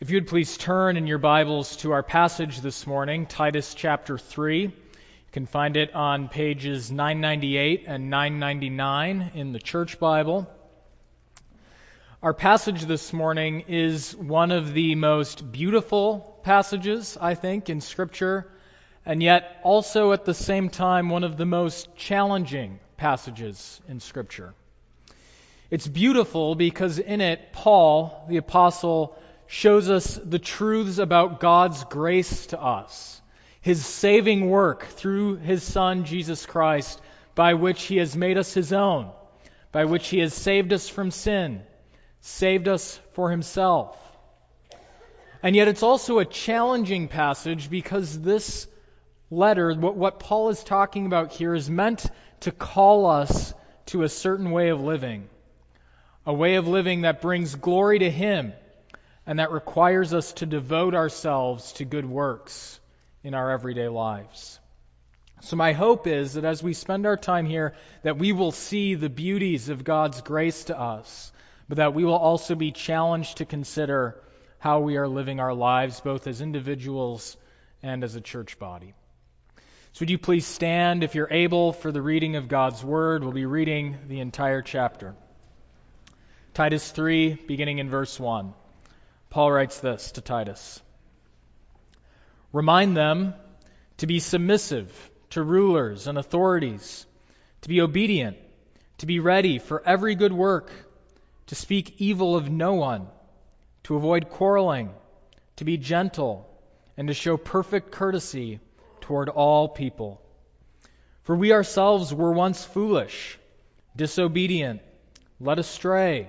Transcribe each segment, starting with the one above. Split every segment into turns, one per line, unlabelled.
If you'd please turn in your Bibles to our passage this morning, Titus chapter 3. You can find it on pages 998 and 999 in the Church Bible. Our passage this morning is one of the most beautiful passages, I think, in Scripture, and yet also at the same time one of the most challenging passages in Scripture. It's beautiful because in it, Paul, the apostle, shows us the truths about God's grace to us, his saving work through his Son, Jesus Christ, by which he has made us his own, by which he has saved us from sin, saved us for himself. And yet it's also a challenging passage because this letter, what, what Paul is talking about here, is meant to call us to a certain way of living a way of living that brings glory to Him and that requires us to devote ourselves to good works in our everyday lives. So my hope is that as we spend our time here that we will see the beauties of God's grace to us, but that we will also be challenged to consider how we are living our lives both as individuals and as a church body. So would you please stand if you're able for the reading of God's word? We'll be reading the entire chapter. Titus 3, beginning in verse 1. Paul writes this to Titus Remind them to be submissive to rulers and authorities, to be obedient, to be ready for every good work, to speak evil of no one, to avoid quarreling, to be gentle, and to show perfect courtesy toward all people. For we ourselves were once foolish, disobedient, led astray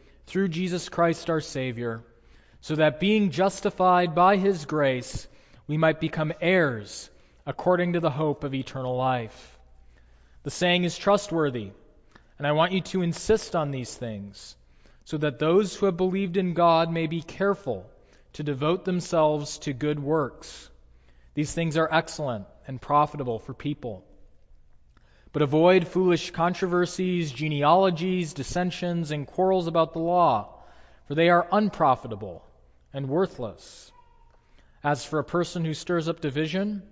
through Jesus Christ our Savior, so that being justified by His grace, we might become heirs according to the hope of eternal life. The saying is trustworthy, and I want you to insist on these things, so that those who have believed in God may be careful to devote themselves to good works. These things are excellent and profitable for people. But avoid foolish controversies, genealogies, dissensions, and quarrels about the law, for they are unprofitable and worthless. As for a person who stirs up division,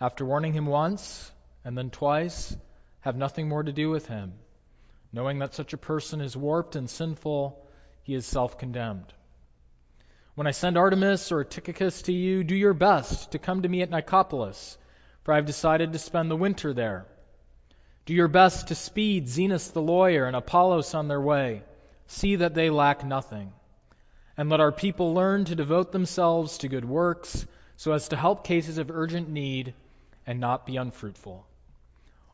after warning him once and then twice, have nothing more to do with him. Knowing that such a person is warped and sinful, he is self condemned. When I send Artemas or Tychicus to you, do your best to come to me at Nicopolis, for I have decided to spend the winter there. Do your best to speed Zenas the lawyer and Apollos on their way. See that they lack nothing. And let our people learn to devote themselves to good works so as to help cases of urgent need and not be unfruitful.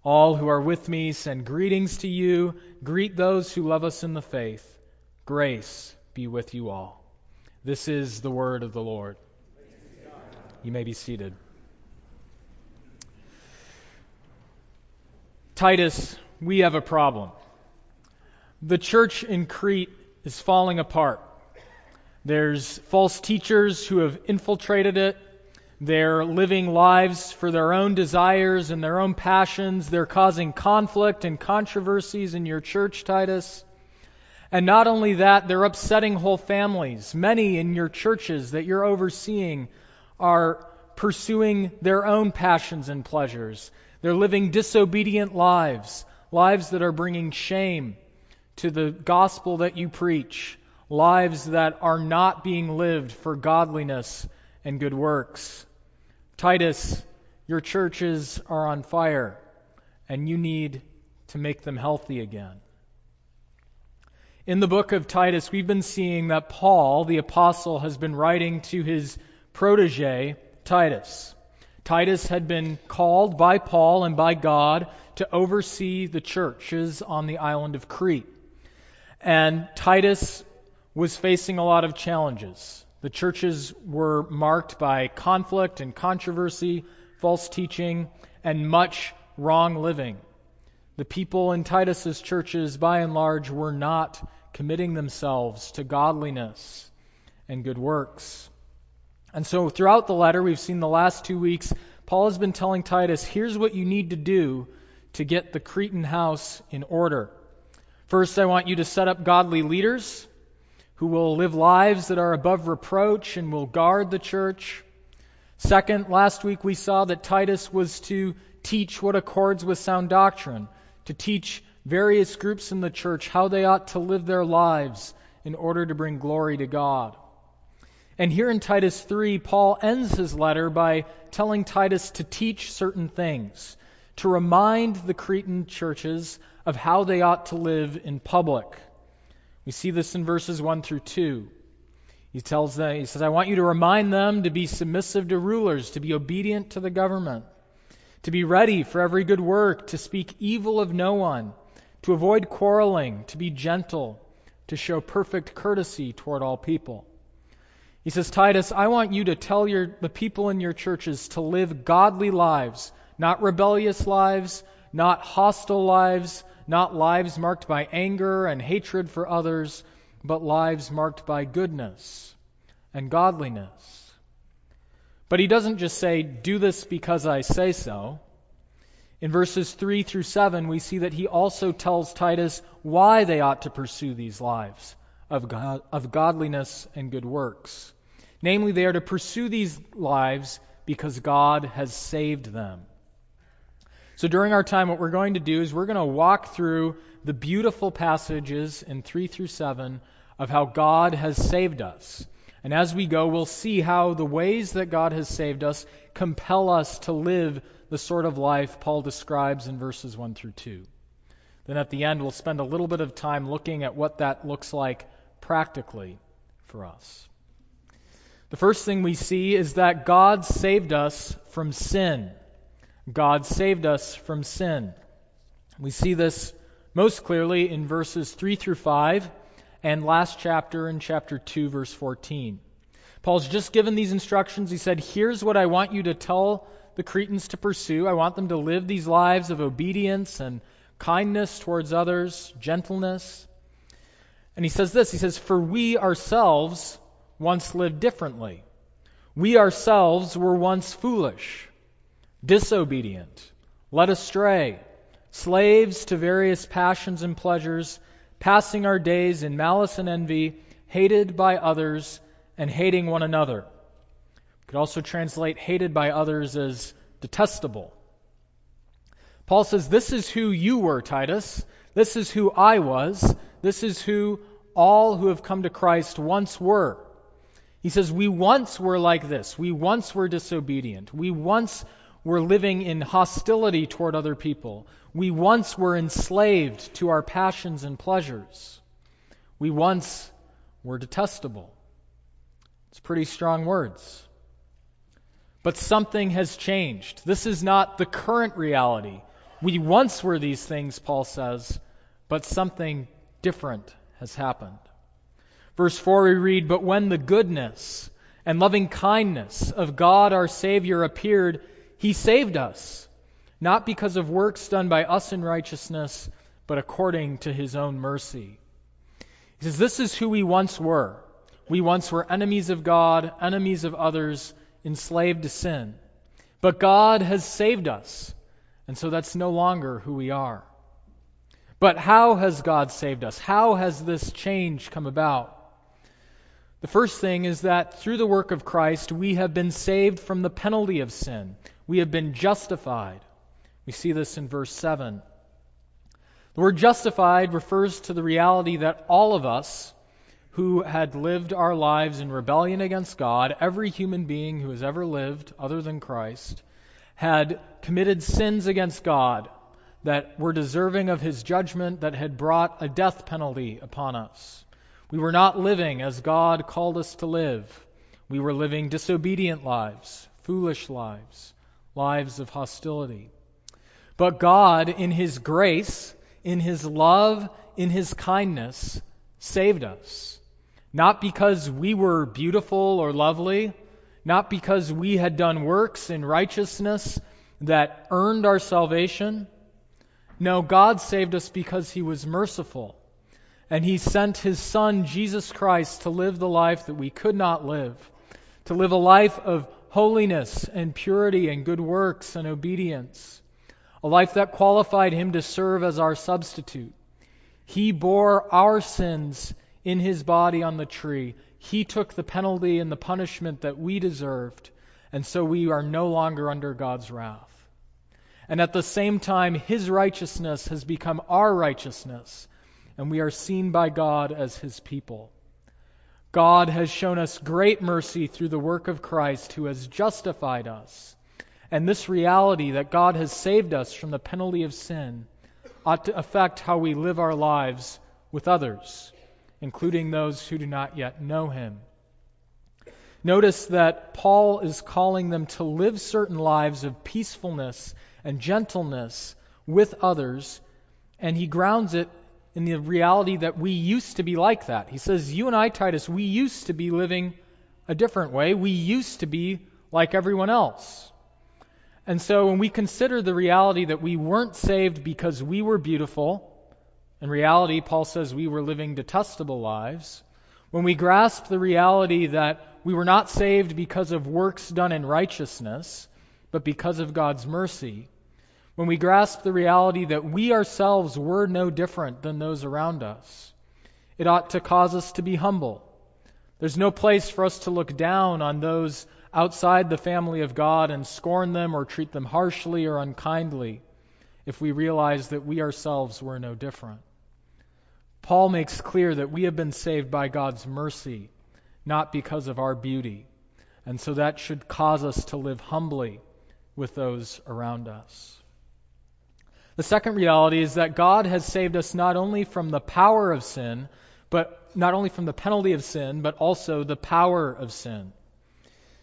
All who are with me send greetings to you. Greet those who love us in the faith. Grace be with you all. This is the word of the Lord. You may be seated. Titus, we have a problem. The church in Crete is falling apart. There's false teachers who have infiltrated it. They're living lives for their own desires and their own passions. They're causing conflict and controversies in your church, Titus. And not only that, they're upsetting whole families. Many in your churches that you're overseeing are pursuing their own passions and pleasures. They're living disobedient lives, lives that are bringing shame to the gospel that you preach, lives that are not being lived for godliness and good works. Titus, your churches are on fire, and you need to make them healthy again. In the book of Titus, we've been seeing that Paul, the apostle, has been writing to his protege, Titus. Titus had been called by Paul and by God to oversee the churches on the island of Crete. And Titus was facing a lot of challenges. The churches were marked by conflict and controversy, false teaching, and much wrong living. The people in Titus's churches, by and large, were not committing themselves to godliness and good works. And so throughout the letter, we've seen the last two weeks, Paul has been telling Titus, here's what you need to do to get the Cretan house in order. First, I want you to set up godly leaders who will live lives that are above reproach and will guard the church. Second, last week we saw that Titus was to teach what accords with sound doctrine, to teach various groups in the church how they ought to live their lives in order to bring glory to God. And here in Titus 3, Paul ends his letter by telling Titus to teach certain things, to remind the Cretan churches of how they ought to live in public. We see this in verses 1 through 2. He tells them, he says, I want you to remind them to be submissive to rulers, to be obedient to the government, to be ready for every good work, to speak evil of no one, to avoid quarreling, to be gentle, to show perfect courtesy toward all people. He says, Titus, I want you to tell your, the people in your churches to live godly lives, not rebellious lives, not hostile lives, not lives marked by anger and hatred for others, but lives marked by goodness and godliness. But he doesn't just say, do this because I say so. In verses 3 through 7, we see that he also tells Titus why they ought to pursue these lives of, God, of godliness and good works. Namely, they are to pursue these lives because God has saved them. So during our time, what we're going to do is we're going to walk through the beautiful passages in 3 through 7 of how God has saved us. And as we go, we'll see how the ways that God has saved us compel us to live the sort of life Paul describes in verses 1 through 2. Then at the end, we'll spend a little bit of time looking at what that looks like practically for us. The first thing we see is that God saved us from sin. God saved us from sin. We see this most clearly in verses 3 through 5 and last chapter in chapter 2, verse 14. Paul's just given these instructions. He said, Here's what I want you to tell the Cretans to pursue. I want them to live these lives of obedience and kindness towards others, gentleness. And he says this He says, For we ourselves once lived differently. We ourselves were once foolish, disobedient, led astray, slaves to various passions and pleasures, passing our days in malice and envy, hated by others, and hating one another. We could also translate hated by others as detestable. Paul says, This is who you were, Titus. This is who I was. This is who all who have come to Christ once were. He says, We once were like this. We once were disobedient. We once were living in hostility toward other people. We once were enslaved to our passions and pleasures. We once were detestable. It's pretty strong words. But something has changed. This is not the current reality. We once were these things, Paul says, but something different has happened. Verse 4 we read, But when the goodness and loving kindness of God our Savior appeared, he saved us, not because of works done by us in righteousness, but according to his own mercy. He says, This is who we once were. We once were enemies of God, enemies of others, enslaved to sin. But God has saved us, and so that's no longer who we are. But how has God saved us? How has this change come about? The first thing is that through the work of Christ, we have been saved from the penalty of sin. We have been justified. We see this in verse 7. The word justified refers to the reality that all of us who had lived our lives in rebellion against God, every human being who has ever lived other than Christ, had committed sins against God that were deserving of his judgment that had brought a death penalty upon us. We were not living as God called us to live. We were living disobedient lives, foolish lives, lives of hostility. But God, in His grace, in His love, in His kindness, saved us. not because we were beautiful or lovely, not because we had done works in righteousness that earned our salvation. No, God saved us because He was merciful. And He sent His Son, Jesus Christ, to live the life that we could not live, to live a life of holiness and purity and good works and obedience, a life that qualified Him to serve as our substitute. He bore our sins in His body on the tree. He took the penalty and the punishment that we deserved, and so we are no longer under God's wrath. And at the same time, His righteousness has become our righteousness, and we are seen by God as His people. God has shown us great mercy through the work of Christ, who has justified us. And this reality that God has saved us from the penalty of sin ought to affect how we live our lives with others, including those who do not yet know Him. Notice that Paul is calling them to live certain lives of peacefulness and gentleness with others, and he grounds it in the reality that we used to be like that. He says, You and I, Titus, we used to be living a different way. We used to be like everyone else. And so when we consider the reality that we weren't saved because we were beautiful, in reality, Paul says we were living detestable lives. When we grasp the reality that we were not saved because of works done in righteousness, but because of God's mercy, when we grasp the reality that we ourselves were no different than those around us, it ought to cause us to be humble. There's no place for us to look down on those outside the family of God and scorn them or treat them harshly or unkindly if we realize that we ourselves were no different. Paul makes clear that we have been saved by God's mercy, not because of our beauty. And so that should cause us to live humbly with those around us. The second reality is that God has saved us not only from the power of sin, but not only from the penalty of sin, but also the power of sin.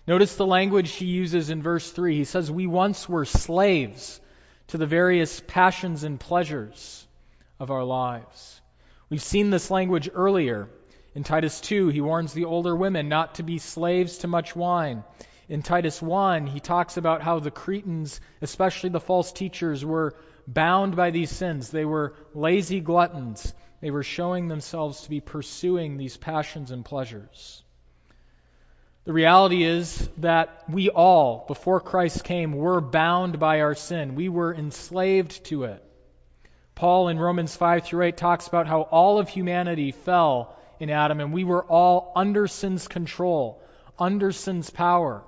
Notice the language he uses in verse 3. He says, We once were slaves to the various passions and pleasures of our lives. We've seen this language earlier. In Titus 2, he warns the older women not to be slaves to much wine. In Titus 1, he talks about how the Cretans, especially the false teachers, were bound by these sins. They were lazy gluttons. They were showing themselves to be pursuing these passions and pleasures. The reality is that we all, before Christ came, were bound by our sin. We were enslaved to it. Paul in Romans 5 through 8 talks about how all of humanity fell in Adam and we were all under sin's control, under sin's power.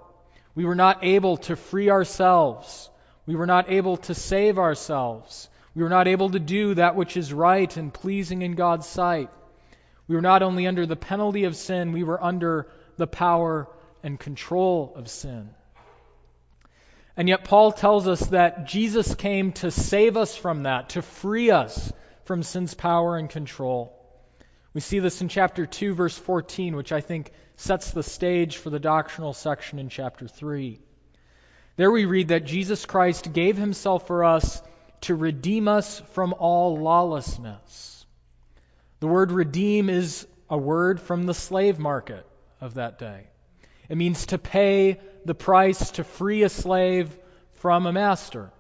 We were not able to free ourselves. We were not able to save ourselves. We were not able to do that which is right and pleasing in God's sight. We were not only under the penalty of sin, we were under the power and control of sin. And yet, Paul tells us that Jesus came to save us from that, to free us from sin's power and control. We see this in chapter 2, verse 14, which I think sets the stage for the doctrinal section in chapter 3. There we read that Jesus Christ gave himself for us to redeem us from all lawlessness. The word redeem is a word from the slave market of that day. It means to pay the price to free a slave from a master.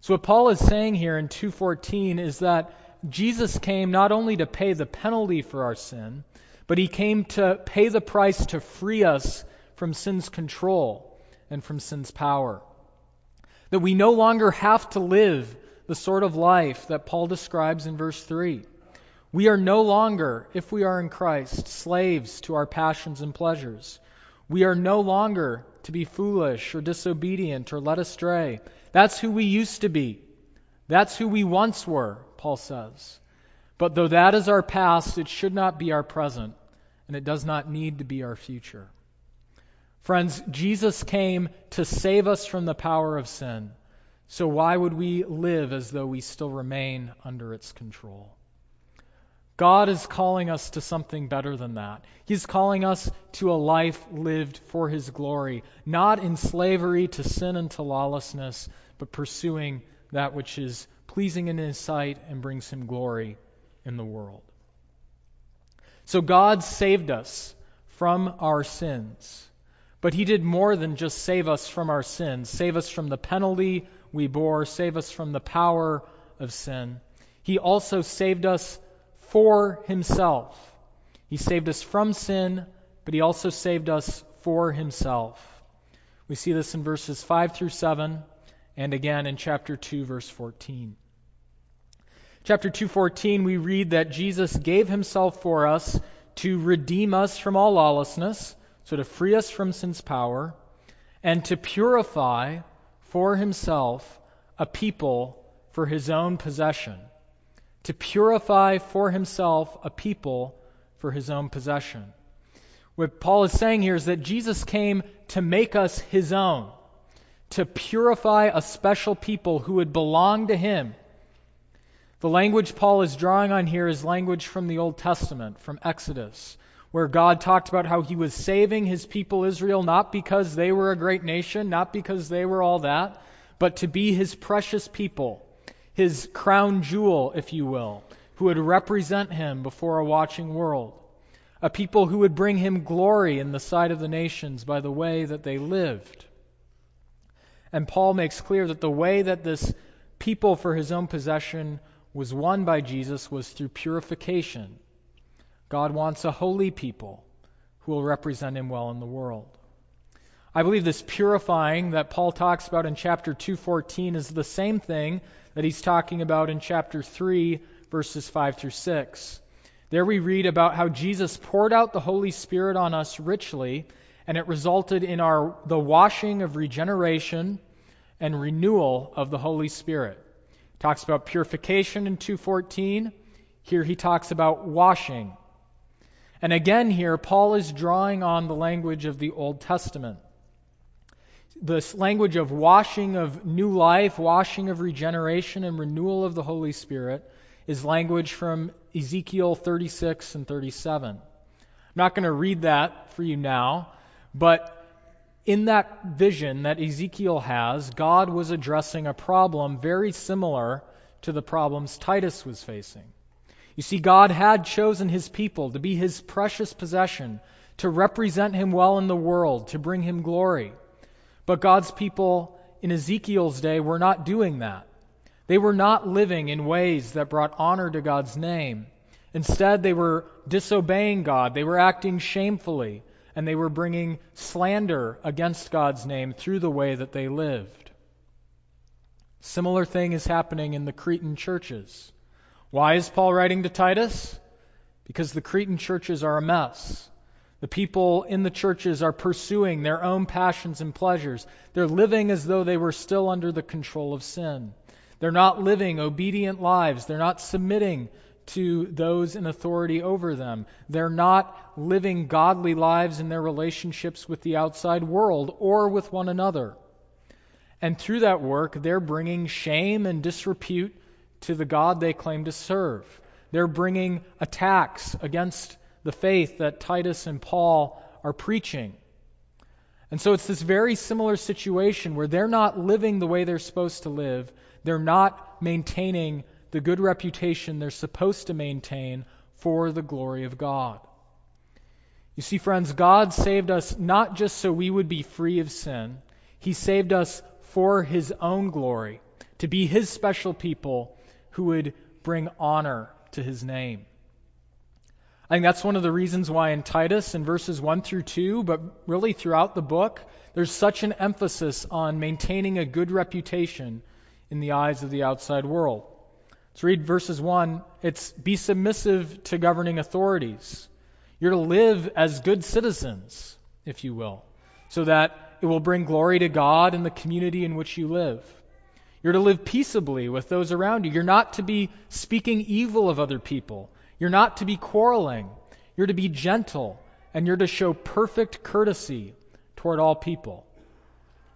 So what Paul is saying here in 2:14 is that Jesus came not only to pay the penalty for our sin, but he came to pay the price to free us from sin's control and from sin's power. That we no longer have to live the sort of life that Paul describes in verse 3. We are no longer, if we are in Christ, slaves to our passions and pleasures. We are no longer to be foolish or disobedient or led astray. That's who we used to be. That's who we once were, Paul says. But though that is our past, it should not be our present, and it does not need to be our future. Friends, Jesus came to save us from the power of sin. So why would we live as though we still remain under its control? God is calling us to something better than that. He's calling us to a life lived for His glory, not in slavery to sin and to lawlessness, but pursuing that which is pleasing in His sight and brings Him glory in the world. So God saved us from our sins. But He did more than just save us from our sins, save us from the penalty we bore, save us from the power of sin. He also saved us for Himself. He saved us from sin, but He also saved us for Himself. We see this in verses 5 through 7 and again in chapter 2 verse 14. Chapter 2:14 we read that Jesus gave himself for us to redeem us from all lawlessness, so to free us from sin's power, and to purify for himself a people for his own possession. To purify for himself a people for his own possession. What Paul is saying here is that Jesus came to make us his own, to purify a special people who would belong to him the language Paul is drawing on here is language from the Old Testament, from Exodus, where God talked about how he was saving his people Israel not because they were a great nation, not because they were all that, but to be his precious people, his crown jewel, if you will, who would represent him before a watching world. A people who would bring him glory in the sight of the nations by the way that they lived. And Paul makes clear that the way that this people for his own possession was won by Jesus was through purification. God wants a holy people who will represent him well in the world. I believe this purifying that Paul talks about in chapter 2:14 is the same thing that he's talking about in chapter 3 verses 5 through 6. There we read about how Jesus poured out the Holy Spirit on us richly and it resulted in our the washing of regeneration and renewal of the Holy Spirit. Talks about purification in 2:14. Here he talks about washing. And again here Paul is drawing on the language of the Old Testament. This language of washing of new life, washing of regeneration and renewal of the Holy Spirit is language from Ezekiel 36 and 37. I'm not going to read that for you now, but in that vision that Ezekiel has, God was addressing a problem very similar to the problems Titus was facing. You see, God had chosen his people to be his precious possession, to represent him well in the world, to bring him glory. But God's people in Ezekiel's day were not doing that. They were not living in ways that brought honor to God's name. Instead, they were disobeying God. They were acting shamefully and they were bringing slander against God's name through the way that they lived. Similar thing is happening in the Cretan churches. Why is Paul writing to Titus? Because the Cretan churches are a mess. The people in the churches are pursuing their own passions and pleasures. They're living as though they were still under the control of sin. They're not living obedient lives. They're not submitting to those in authority over them. They're not living godly lives in their relationships with the outside world or with one another. And through that work, they're bringing shame and disrepute to the God they claim to serve. They're bringing attacks against the faith that Titus and Paul are preaching. And so it's this very similar situation where they're not living the way they're supposed to live. They're not maintaining the good reputation they're supposed to maintain for the glory of God. You see, friends, God saved us not just so we would be free of sin, He saved us for His own glory, to be His special people who would bring honor to His name. I think that's one of the reasons why in Titus, in verses 1 through 2, but really throughout the book, there's such an emphasis on maintaining a good reputation in the eyes of the outside world. Let's read verses 1. It's be submissive to governing authorities. You're to live as good citizens, if you will, so that it will bring glory to God and the community in which you live. You're to live peaceably with those around you. You're not to be speaking evil of other people. You're not to be quarreling. You're to be gentle, and you're to show perfect courtesy toward all people.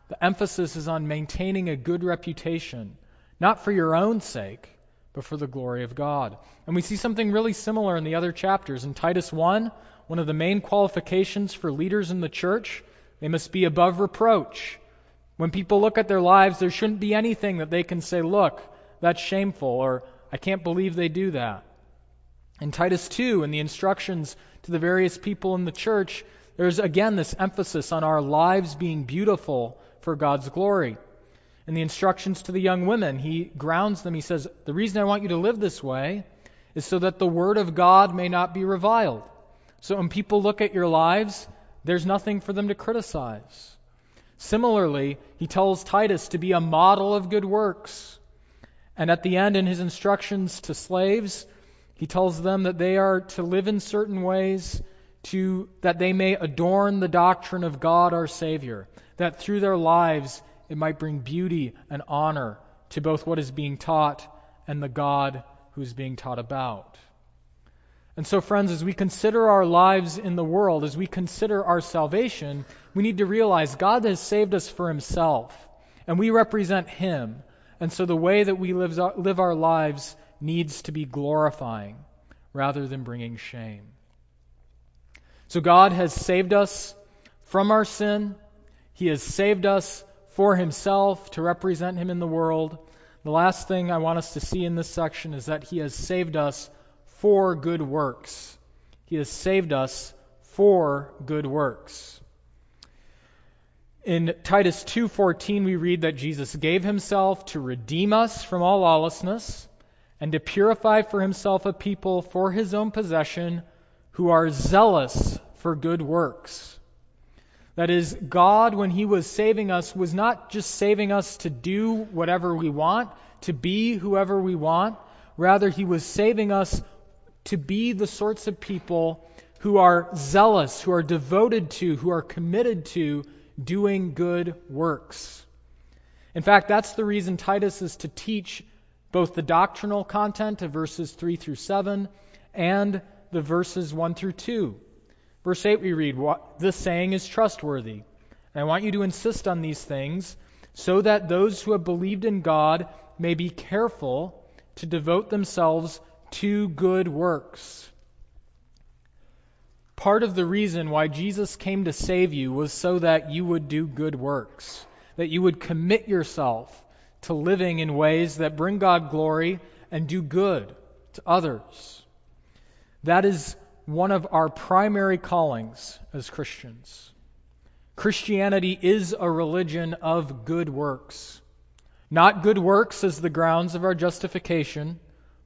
The emphasis is on maintaining a good reputation, not for your own sake, but for the glory of God. And we see something really similar in the other chapters. In Titus 1, one of the main qualifications for leaders in the church, they must be above reproach. When people look at their lives, there shouldn't be anything that they can say, look, that's shameful, or I can't believe they do that. In Titus 2, in the instructions to the various people in the church, there's again this emphasis on our lives being beautiful for God's glory. In the instructions to the young women, he grounds them. He says, The reason I want you to live this way is so that the word of God may not be reviled. So when people look at your lives, there's nothing for them to criticize. Similarly, he tells Titus to be a model of good works. And at the end, in his instructions to slaves, he tells them that they are to live in certain ways to, that they may adorn the doctrine of God our Savior, that through their lives it might bring beauty and honor to both what is being taught and the God who is being taught about. And so, friends, as we consider our lives in the world, as we consider our salvation, we need to realize God has saved us for Himself, and we represent Him. And so, the way that we live, live our lives needs to be glorifying rather than bringing shame. So, God has saved us from our sin, He has saved us for Himself to represent Him in the world. The last thing I want us to see in this section is that He has saved us for good works. He has saved us for good works. In Titus 2:14 we read that Jesus gave himself to redeem us from all lawlessness and to purify for himself a people for his own possession who are zealous for good works. That is, God, when He was saving us, was not just saving us to do whatever we want, to be whoever we want. Rather, He was saving us to be the sorts of people who are zealous, who are devoted to, who are committed to doing good works. In fact, that's the reason Titus is to teach both the doctrinal content of verses 3 through 7 and the verses 1 through 2. Verse 8 we read, This saying is trustworthy. And I want you to insist on these things so that those who have believed in God may be careful to devote themselves to good works. Part of the reason why Jesus came to save you was so that you would do good works, that you would commit yourself to living in ways that bring God glory and do good to others. That is one of our primary callings as Christians. Christianity is a religion of good works. Not good works as the grounds of our justification,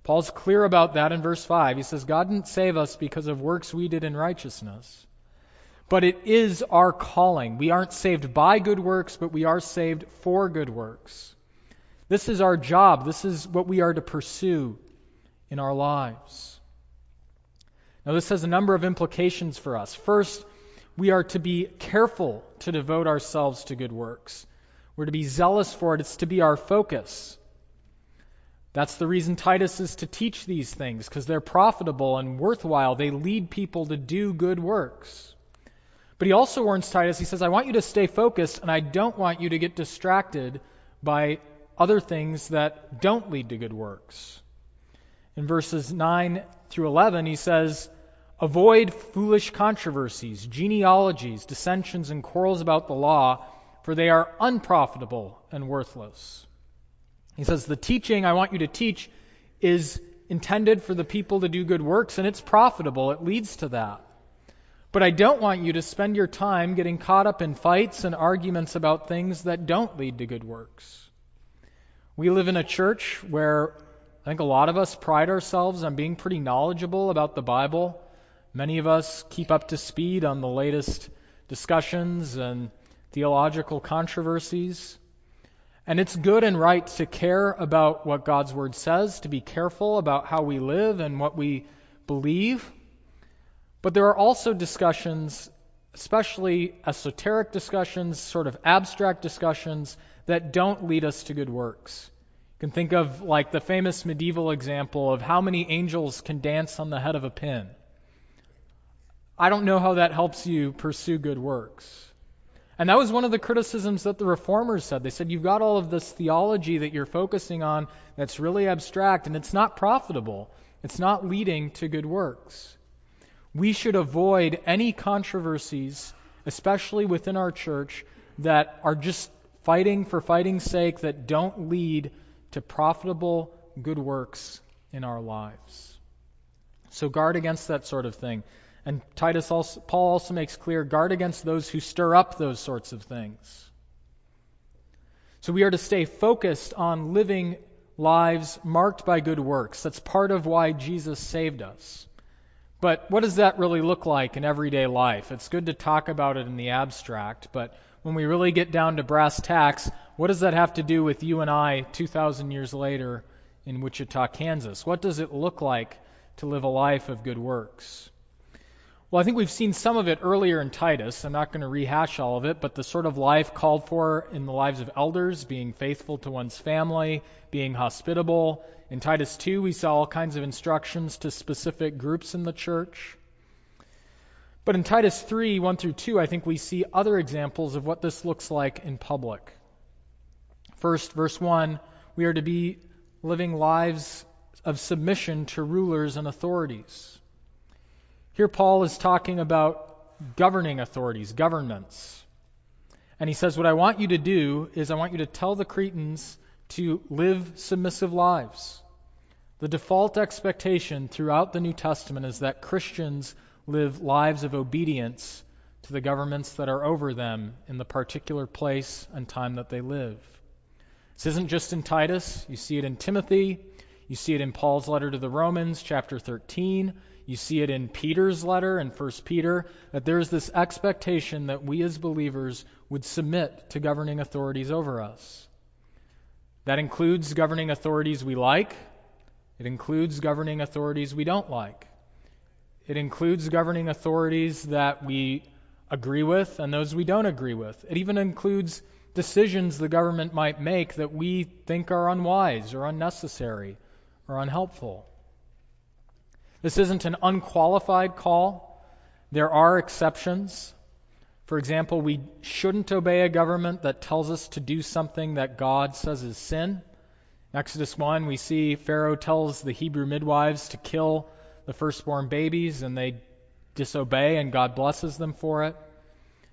Paul's clear about that in verse 5. He says, God didn't save us because of works we did in righteousness. But it is our calling. We aren't saved by good works, but we are saved for good works. This is our job. This is what we are to pursue in our lives. Now, this has a number of implications for us. First, we are to be careful to devote ourselves to good works. We're to be zealous for it. It's to be our focus. That's the reason Titus is to teach these things, because they're profitable and worthwhile. They lead people to do good works. But he also warns Titus, he says, I want you to stay focused, and I don't want you to get distracted by other things that don't lead to good works. In verses 9 through 11, he says, Avoid foolish controversies, genealogies, dissensions, and quarrels about the law, for they are unprofitable and worthless. He says, The teaching I want you to teach is intended for the people to do good works, and it's profitable. It leads to that. But I don't want you to spend your time getting caught up in fights and arguments about things that don't lead to good works. We live in a church where I think a lot of us pride ourselves on being pretty knowledgeable about the Bible. Many of us keep up to speed on the latest discussions and theological controversies. And it's good and right to care about what God's Word says, to be careful about how we live and what we believe. But there are also discussions, especially esoteric discussions, sort of abstract discussions, that don't lead us to good works. Can think of like the famous medieval example of how many angels can dance on the head of a pin. I don't know how that helps you pursue good works. And that was one of the criticisms that the reformers said. They said, You've got all of this theology that you're focusing on that's really abstract, and it's not profitable. It's not leading to good works. We should avoid any controversies, especially within our church, that are just fighting for fighting's sake, that don't lead to profitable good works in our lives. So guard against that sort of thing. And Titus also, Paul also makes clear guard against those who stir up those sorts of things. So we are to stay focused on living lives marked by good works. That's part of why Jesus saved us. But what does that really look like in everyday life? It's good to talk about it in the abstract, but when we really get down to brass tacks, what does that have to do with you and I 2,000 years later in Wichita, Kansas? What does it look like to live a life of good works? Well, I think we've seen some of it earlier in Titus. I'm not going to rehash all of it, but the sort of life called for in the lives of elders, being faithful to one's family, being hospitable. In Titus 2, we saw all kinds of instructions to specific groups in the church. But in Titus 3, 1 through 2, I think we see other examples of what this looks like in public. First, verse 1, we are to be living lives of submission to rulers and authorities. Here, Paul is talking about governing authorities, governments. And he says, What I want you to do is I want you to tell the Cretans to live submissive lives. The default expectation throughout the New Testament is that Christians live lives of obedience to the governments that are over them in the particular place and time that they live. This isn't just in Titus, you see it in Timothy, you see it in Paul's letter to the Romans, chapter 13. You see it in Peter's letter in 1 Peter that there's this expectation that we as believers would submit to governing authorities over us. That includes governing authorities we like, it includes governing authorities we don't like. It includes governing authorities that we agree with and those we don't agree with. It even includes decisions the government might make that we think are unwise or unnecessary or unhelpful. This isn't an unqualified call. There are exceptions. For example, we shouldn't obey a government that tells us to do something that God says is sin. In Exodus 1, we see Pharaoh tells the Hebrew midwives to kill the firstborn babies, and they disobey, and God blesses them for it.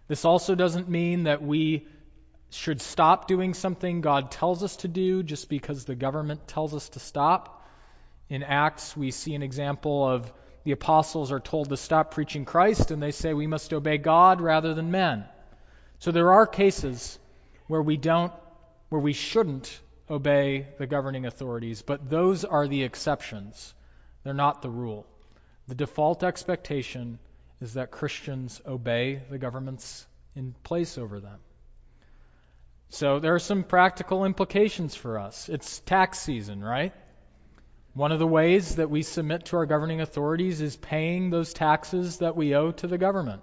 This also doesn't mean that we should stop doing something God tells us to do just because the government tells us to stop. In Acts, we see an example of the apostles are told to stop preaching Christ, and they say we must obey God rather than men. So there are cases where we don't, where we shouldn't obey the governing authorities, but those are the exceptions. They're not the rule. The default expectation is that Christians obey the governments in place over them. So there are some practical implications for us. It's tax season, right? One of the ways that we submit to our governing authorities is paying those taxes that we owe to the government.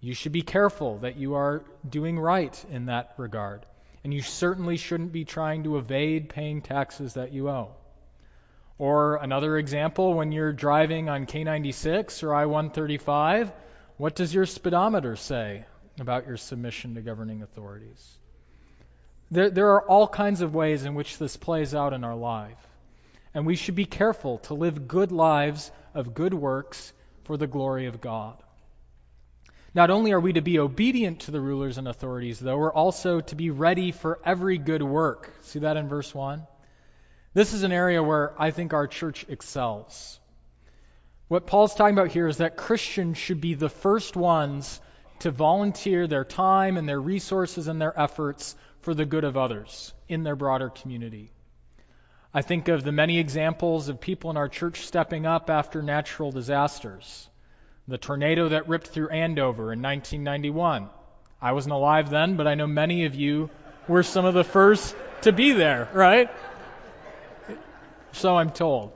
You should be careful that you are doing right in that regard. And you certainly shouldn't be trying to evade paying taxes that you owe. Or another example, when you're driving on K96 or I 135, what does your speedometer say about your submission to governing authorities? There, there are all kinds of ways in which this plays out in our life and we should be careful to live good lives of good works for the glory of God. Not only are we to be obedient to the rulers and authorities, though, we're also to be ready for every good work. See that in verse 1? This is an area where I think our church excels. What Paul's talking about here is that Christians should be the first ones to volunteer their time and their resources and their efforts for the good of others in their broader community. I think of the many examples of people in our church stepping up after natural disasters. The tornado that ripped through Andover in 1991. I wasn't alive then, but I know many of you were some of the first to be there, right? So I'm told.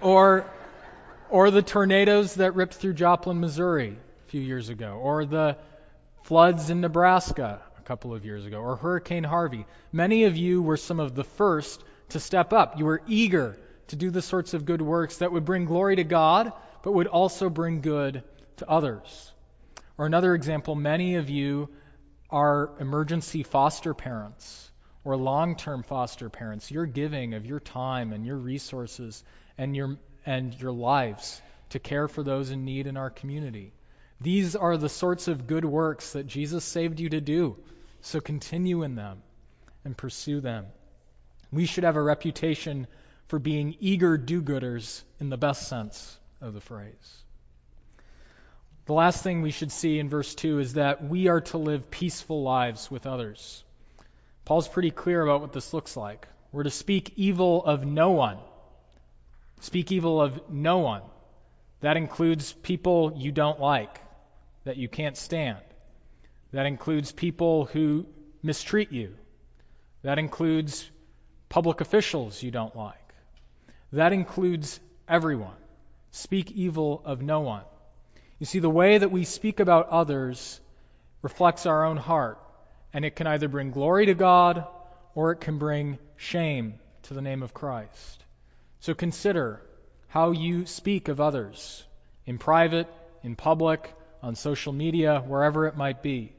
Or, or the tornadoes that ripped through Joplin, Missouri a few years ago, or the floods in Nebraska a couple of years ago, or Hurricane Harvey. Many of you were some of the first to step up. You were eager to do the sorts of good works that would bring glory to God, but would also bring good to others. Or another example, many of you are emergency foster parents or long term foster parents. You're giving of your time and your resources and your, and your lives to care for those in need in our community. These are the sorts of good works that Jesus saved you to do. So continue in them and pursue them. We should have a reputation for being eager do gooders in the best sense of the phrase. The last thing we should see in verse 2 is that we are to live peaceful lives with others. Paul's pretty clear about what this looks like. We're to speak evil of no one. Speak evil of no one. That includes people you don't like, that you can't stand. That includes people who mistreat you. That includes public officials you don't like. That includes everyone. Speak evil of no one. You see, the way that we speak about others reflects our own heart, and it can either bring glory to God or it can bring shame to the name of Christ. So consider how you speak of others in private, in public, on social media, wherever it might be.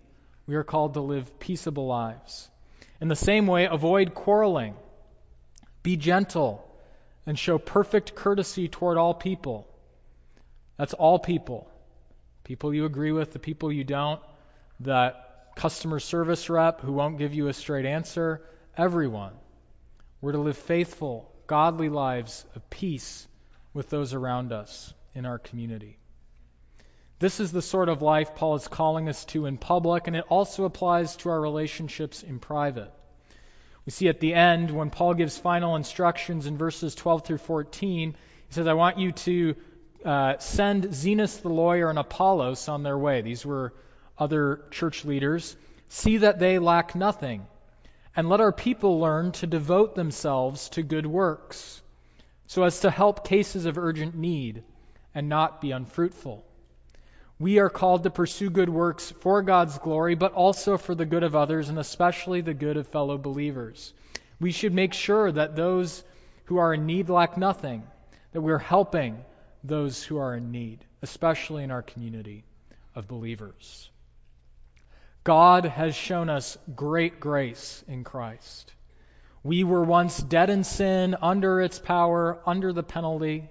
We are called to live peaceable lives. In the same way, avoid quarreling. Be gentle and show perfect courtesy toward all people. That's all people. People you agree with, the people you don't, that customer service rep who won't give you a straight answer, everyone. We're to live faithful, godly lives of peace with those around us in our community. This is the sort of life Paul is calling us to in public, and it also applies to our relationships in private. We see at the end, when Paul gives final instructions in verses 12 through 14, he says, I want you to uh, send Zenas the lawyer and Apollos on their way. These were other church leaders. See that they lack nothing, and let our people learn to devote themselves to good works, so as to help cases of urgent need and not be unfruitful. We are called to pursue good works for God's glory, but also for the good of others, and especially the good of fellow believers. We should make sure that those who are in need lack nothing, that we're helping those who are in need, especially in our community of believers. God has shown us great grace in Christ. We were once dead in sin, under its power, under the penalty,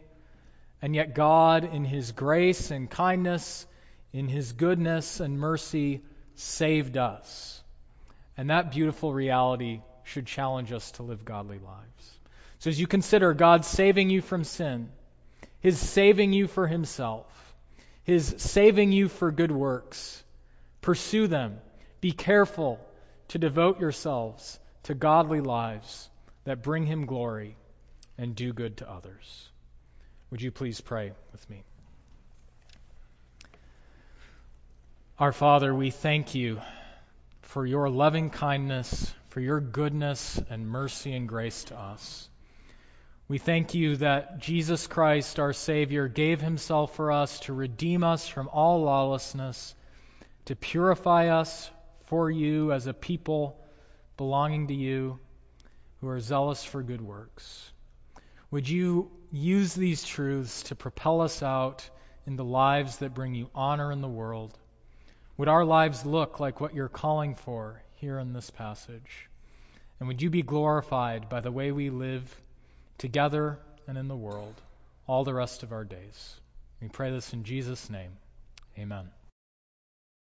and yet God, in His grace and kindness, in his goodness and mercy, saved us. And that beautiful reality should challenge us to live godly lives. So as you consider God saving you from sin, his saving you for himself, his saving you for good works, pursue them. Be careful to devote yourselves to godly lives that bring him glory and do good to others. Would you please pray with me? Our Father, we thank you for your loving kindness, for your goodness and mercy and grace to us. We thank you that Jesus Christ, our Savior, gave himself for us to redeem us from all lawlessness, to purify us for you as a people belonging to you who are zealous for good works. Would you use these truths to propel us out into lives that bring you honor in the world? Would our lives look like what you're calling for here in this passage? And would you be glorified by the way we live together and in the world all the rest of our days? We pray this in Jesus' name. Amen.